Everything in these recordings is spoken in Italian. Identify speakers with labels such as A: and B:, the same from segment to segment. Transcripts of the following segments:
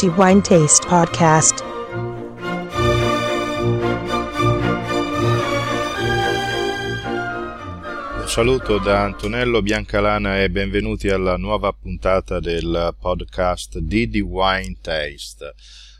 A: The Wine Taste Podcast.
B: Un saluto da Antonello Biancalana e benvenuti alla nuova puntata del podcast di The Wine Taste.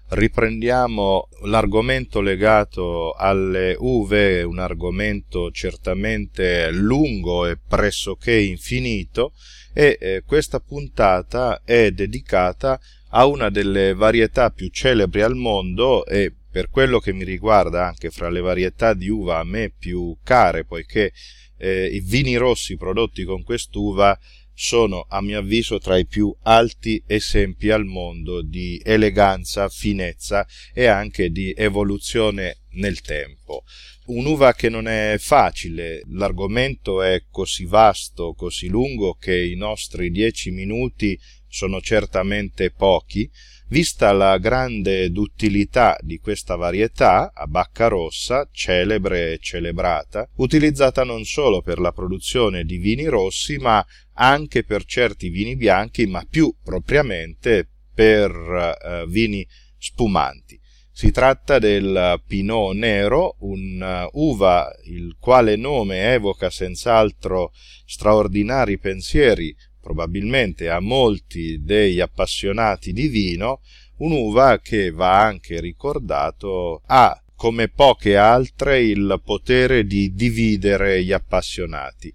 B: Riprendiamo l'argomento legato alle uve, un argomento certamente lungo e pressoché infinito e eh, questa puntata è dedicata a una delle varietà più celebri al mondo e per quello che mi riguarda anche fra le varietà di uva a me più care poiché eh, i vini rossi prodotti con quest'uva sono a mio avviso tra i più alti esempi al mondo di eleganza, finezza e anche di evoluzione nel tempo. Un'uva che non è facile, l'argomento è così vasto, così lungo che i nostri dieci minuti sono certamente pochi, vista la grande duttilità di questa varietà a bacca rossa, celebre e celebrata, utilizzata non solo per la produzione di vini rossi, ma anche per certi vini bianchi, ma più propriamente per eh, vini spumanti. Si tratta del Pinot Nero, un'uva il quale nome evoca senz'altro straordinari pensieri probabilmente a molti degli appassionati di vino, un'uva che va anche ricordato ha come poche altre il potere di dividere gli appassionati.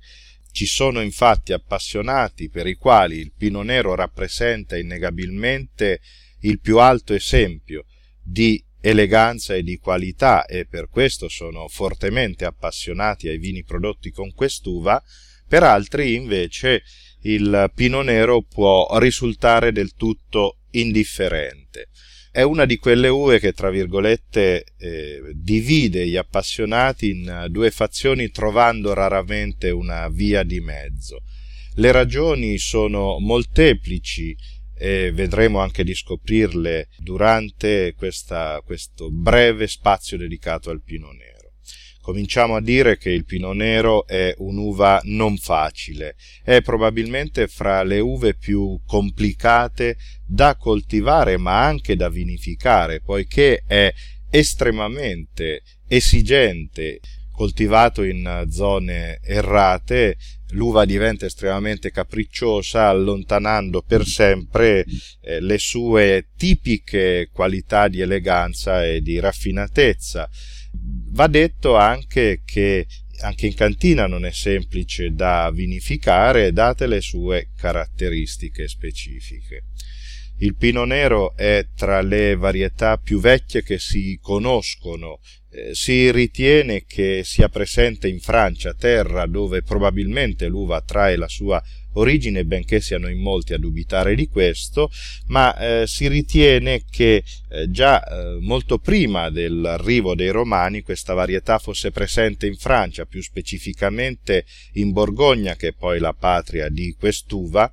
B: Ci sono infatti appassionati per i quali il Pino Nero rappresenta innegabilmente il più alto esempio di eleganza e di qualità e per questo sono fortemente appassionati ai vini prodotti con quest'uva, per altri invece il pino nero può risultare del tutto indifferente. È una di quelle uve che, tra virgolette, eh, divide gli appassionati in due fazioni trovando raramente una via di mezzo. Le ragioni sono molteplici e vedremo anche di scoprirle durante questa, questo breve spazio dedicato al pino nero cominciamo a dire che il Pino Nero è un'uva non facile, è probabilmente fra le uve più complicate da coltivare ma anche da vinificare, poiché è estremamente esigente coltivato in zone errate, l'uva diventa estremamente capricciosa, allontanando per sempre eh, le sue tipiche qualità di eleganza e di raffinatezza. Va detto anche che anche in cantina non è semplice da vinificare, date le sue caratteristiche specifiche. Il Pino Nero è tra le varietà più vecchie che si conoscono si ritiene che sia presente in Francia, terra dove probabilmente l'uva trae la sua origine, benché siano in molti a dubitare di questo, ma eh, si ritiene che eh, già eh, molto prima dell'arrivo dei Romani questa varietà fosse presente in Francia, più specificamente in Borgogna, che è poi la patria di quest'uva,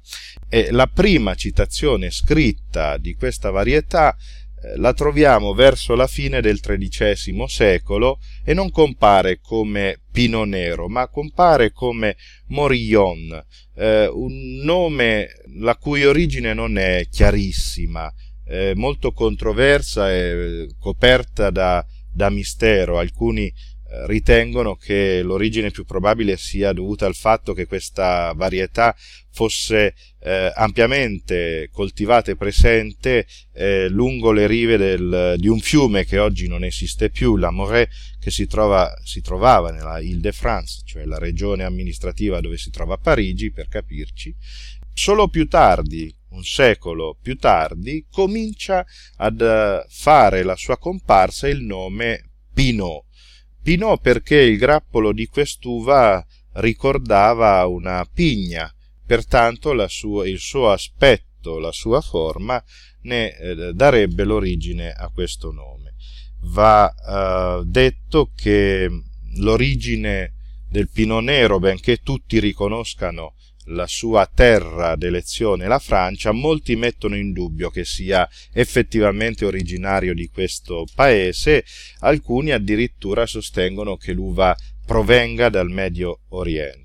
B: e la prima citazione scritta di questa varietà eh, la troviamo verso la fine del XIII secolo e non compare come Pino Nero, ma compare come Morillon, eh, un nome la cui origine non è chiarissima, è molto controversa e coperta da, da mistero. Alcuni ritengono che l'origine più probabile sia dovuta al fatto che questa varietà fosse eh, ampiamente coltivata e presente eh, lungo le rive del, di un fiume che oggi non esiste più, la Moret, che si, trova, si trovava nella Ile-de-France, cioè la regione amministrativa dove si trova Parigi, per capirci. Solo più tardi, un secolo più tardi, comincia ad eh, fare la sua comparsa il nome Pinot Pinot perché il grappolo di quest'uva ricordava una pigna, pertanto sua, il suo aspetto, la sua forma ne eh, darebbe l'origine a questo nome. Va eh, detto che l'origine del Pinot Nero, benché tutti riconoscano la sua terra d'elezione, la Francia, molti mettono in dubbio che sia effettivamente originario di questo paese, alcuni addirittura sostengono che l'uva provenga dal Medio Oriente.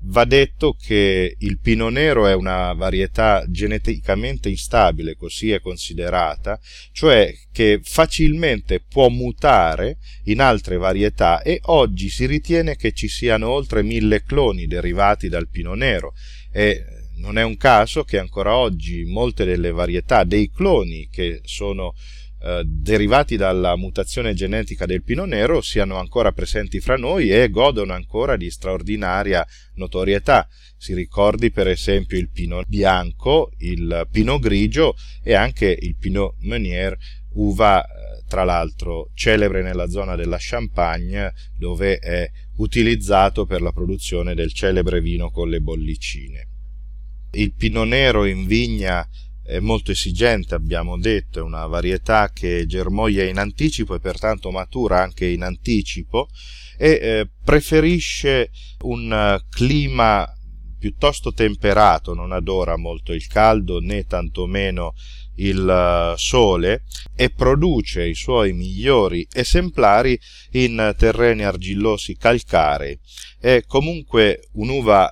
B: Va detto che il Pino Nero è una varietà geneticamente instabile, così è considerata, cioè che facilmente può mutare in altre varietà e oggi si ritiene che ci siano oltre mille cloni derivati dal Pino Nero. E non è un caso che ancora oggi molte delle varietà dei cloni che sono eh, derivati dalla mutazione genetica del pino nero siano ancora presenti fra noi e godono ancora di straordinaria notorietà. Si ricordi per esempio il pino bianco, il pino grigio e anche il pino meunier, uva eh, tra l'altro celebre nella zona della Champagne dove è utilizzato per la produzione del celebre vino con le bollicine. Il pino nero in vigna è molto esigente, abbiamo detto, è una varietà che germoglia in anticipo e pertanto matura anche in anticipo e eh, preferisce un uh, clima piuttosto temperato, non adora molto il caldo né tantomeno il uh, sole e produce i suoi migliori esemplari in terreni argillosi calcarei. È comunque un'uva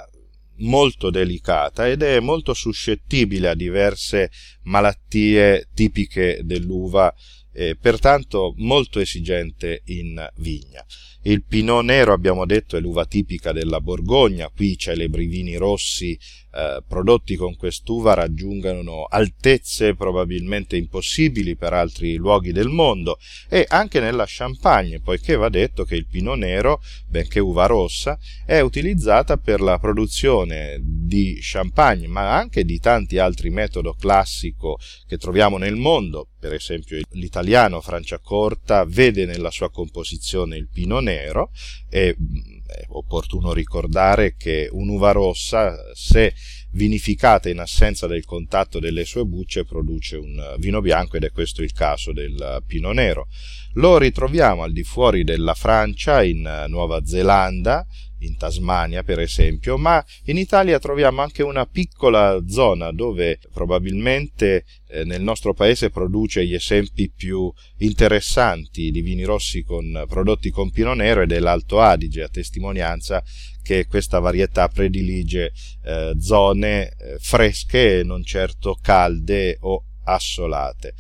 B: molto delicata ed è molto suscettibile a diverse malattie tipiche dell'uva, eh, pertanto molto esigente in vigna. Il Pinot Nero, abbiamo detto, è l'uva tipica della Borgogna, qui i celebri vini rossi eh, prodotti con quest'uva raggiungono altezze probabilmente impossibili per altri luoghi del mondo. E anche nella Champagne, poiché va detto che il Pinot Nero, benché uva rossa, è utilizzata per la produzione di champagne, ma anche di tanti altri metodo classico che troviamo nel mondo, per esempio l'italiano Franciacorta vede nella sua composizione il Pinot Nero, nero e mm, è opportuno ricordare che un'uva rossa, se vinificata in assenza del contatto delle sue bucce, produce un vino bianco ed è questo il caso del Pino Nero. Lo ritroviamo al di fuori della Francia, in Nuova Zelanda, in Tasmania per esempio, ma in Italia troviamo anche una piccola zona dove probabilmente eh, nel nostro paese produce gli esempi più interessanti di vini rossi con, prodotti con pino nero ed è l'Alto Adige, a testimonianza che questa varietà predilige eh, zone eh, fresche e non certo calde o assolate.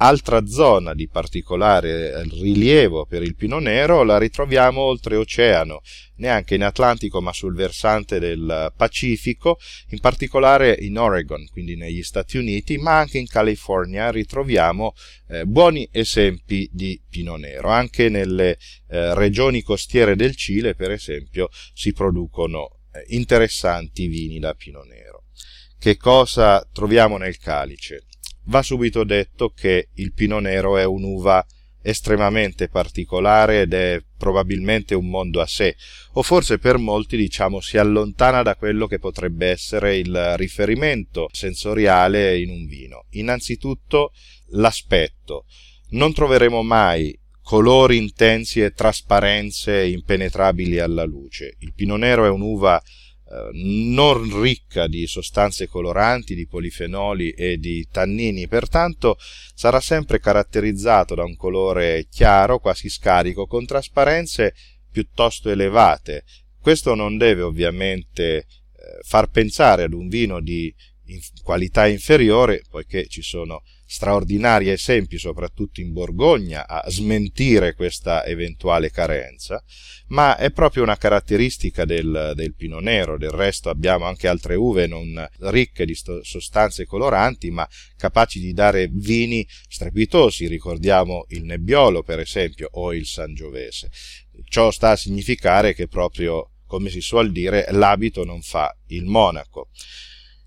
B: Altra zona di particolare rilievo per il pino nero la ritroviamo oltreoceano, neanche in Atlantico ma sul versante del Pacifico, in particolare in Oregon, quindi negli Stati Uniti, ma anche in California ritroviamo eh, buoni esempi di pino nero. Anche nelle eh, regioni costiere del Cile, per esempio, si producono eh, interessanti vini da pino nero. Che cosa troviamo nel calice? Va subito detto che il pino nero è un'uva estremamente particolare ed è probabilmente un mondo a sé, o forse per molti diciamo si allontana da quello che potrebbe essere il riferimento sensoriale in un vino. Innanzitutto l'aspetto. Non troveremo mai colori intensi e trasparenze impenetrabili alla luce. Il pino nero è un'uva non ricca di sostanze coloranti, di polifenoli e di tannini, pertanto sarà sempre caratterizzato da un colore chiaro, quasi scarico, con trasparenze piuttosto elevate. Questo non deve ovviamente eh, far pensare ad un vino di qualità inferiore, poiché ci sono straordinari esempi, soprattutto in Borgogna, a smentire questa eventuale carenza, ma è proprio una caratteristica del, del Pino Nero. Del resto abbiamo anche altre uve non ricche di sostanze coloranti, ma capaci di dare vini strepitosi. Ricordiamo il Nebbiolo, per esempio, o il Sangiovese. Ciò sta a significare che proprio, come si suol dire, l'abito non fa il monaco.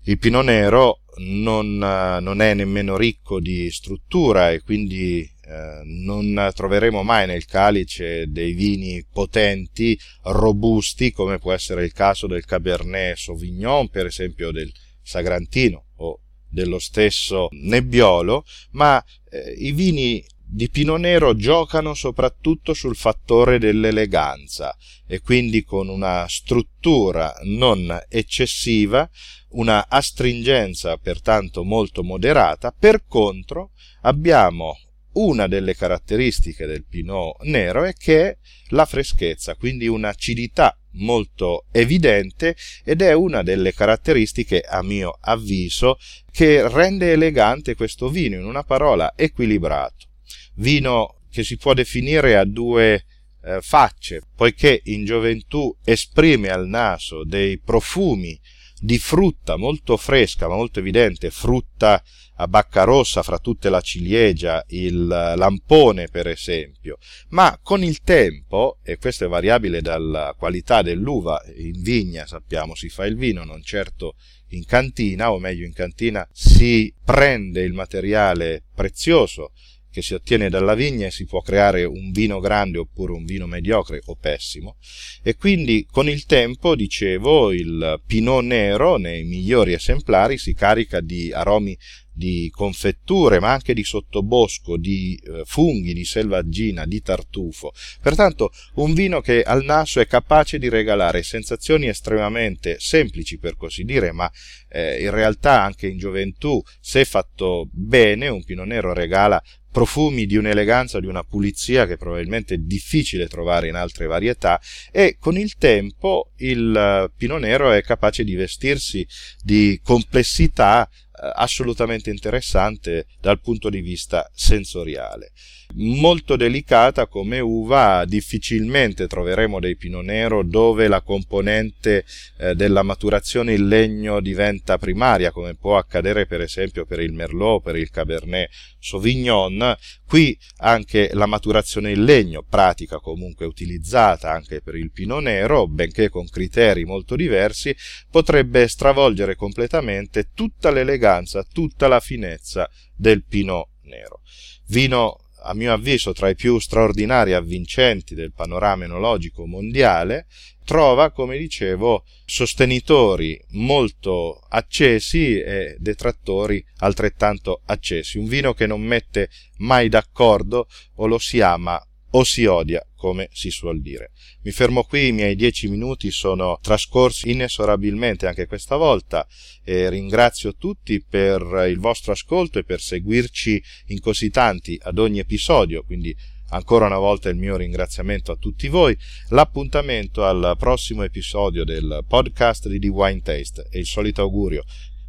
B: Il Pino Nero non, non è nemmeno ricco di struttura e quindi eh, non troveremo mai nel calice dei vini potenti, robusti, come può essere il caso del Cabernet Sauvignon, per esempio del Sagrantino o dello stesso Nebbiolo, ma eh, i vini di Pino Nero giocano soprattutto sul fattore dell'eleganza e quindi con una struttura non eccessiva, una astringenza pertanto molto moderata, per contro abbiamo una delle caratteristiche del Pinot Nero è che è la freschezza, quindi un'acidità molto evidente ed è una delle caratteristiche, a mio avviso, che rende elegante questo vino, in una parola equilibrato. Vino che si può definire a due eh, facce, poiché in gioventù esprime al naso dei profumi di frutta molto fresca, ma molto evidente, frutta a bacca rossa, fra tutte la ciliegia, il lampone per esempio, ma con il tempo, e questo è variabile dalla qualità dell'uva, in vigna sappiamo si fa il vino, non certo in cantina, o meglio in cantina si prende il materiale prezioso che si ottiene dalla vigna si può creare un vino grande oppure un vino mediocre o pessimo e quindi con il tempo, dicevo, il pinot nero nei migliori esemplari si carica di aromi di confetture, ma anche di sottobosco, di eh, funghi, di selvaggina, di tartufo. Pertanto un vino che al naso è capace di regalare sensazioni estremamente semplici, per così dire, ma eh, in realtà anche in gioventù, se fatto bene, un pino nero regala profumi di un'eleganza, di una pulizia che probabilmente è difficile trovare in altre varietà e con il tempo il eh, Pino Nero è capace di vestirsi di complessità assolutamente interessante dal punto di vista sensoriale. Molto delicata come uva, difficilmente troveremo dei Pinot Nero dove la componente eh, della maturazione in legno diventa primaria, come può accadere per esempio per il Merlot, per il Cabernet Sauvignon. Qui anche la maturazione in legno, pratica comunque utilizzata anche per il Pinot Nero, benché con criteri molto diversi, potrebbe stravolgere completamente tutta l'eleganza eleganza, tutta la finezza del Pinot Nero. Vino a mio avviso tra i più straordinari e avvincenti del panorama enologico mondiale, trova, come dicevo, sostenitori molto accesi e detrattori altrettanto accesi. Un vino che non mette mai d'accordo o lo si ama o si odia, come si suol dire. Mi fermo qui, i miei dieci minuti sono trascorsi inesorabilmente anche questa volta e ringrazio tutti per il vostro ascolto e per seguirci in così tanti ad ogni episodio, quindi ancora una volta il mio ringraziamento a tutti voi, l'appuntamento al prossimo episodio del podcast di The Wine Taste e il solito augurio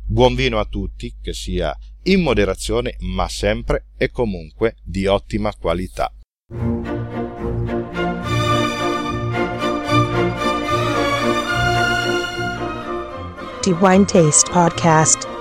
B: buon vino a tutti, che sia in moderazione ma sempre e comunque di ottima qualità.
A: The Wine Taste Podcast.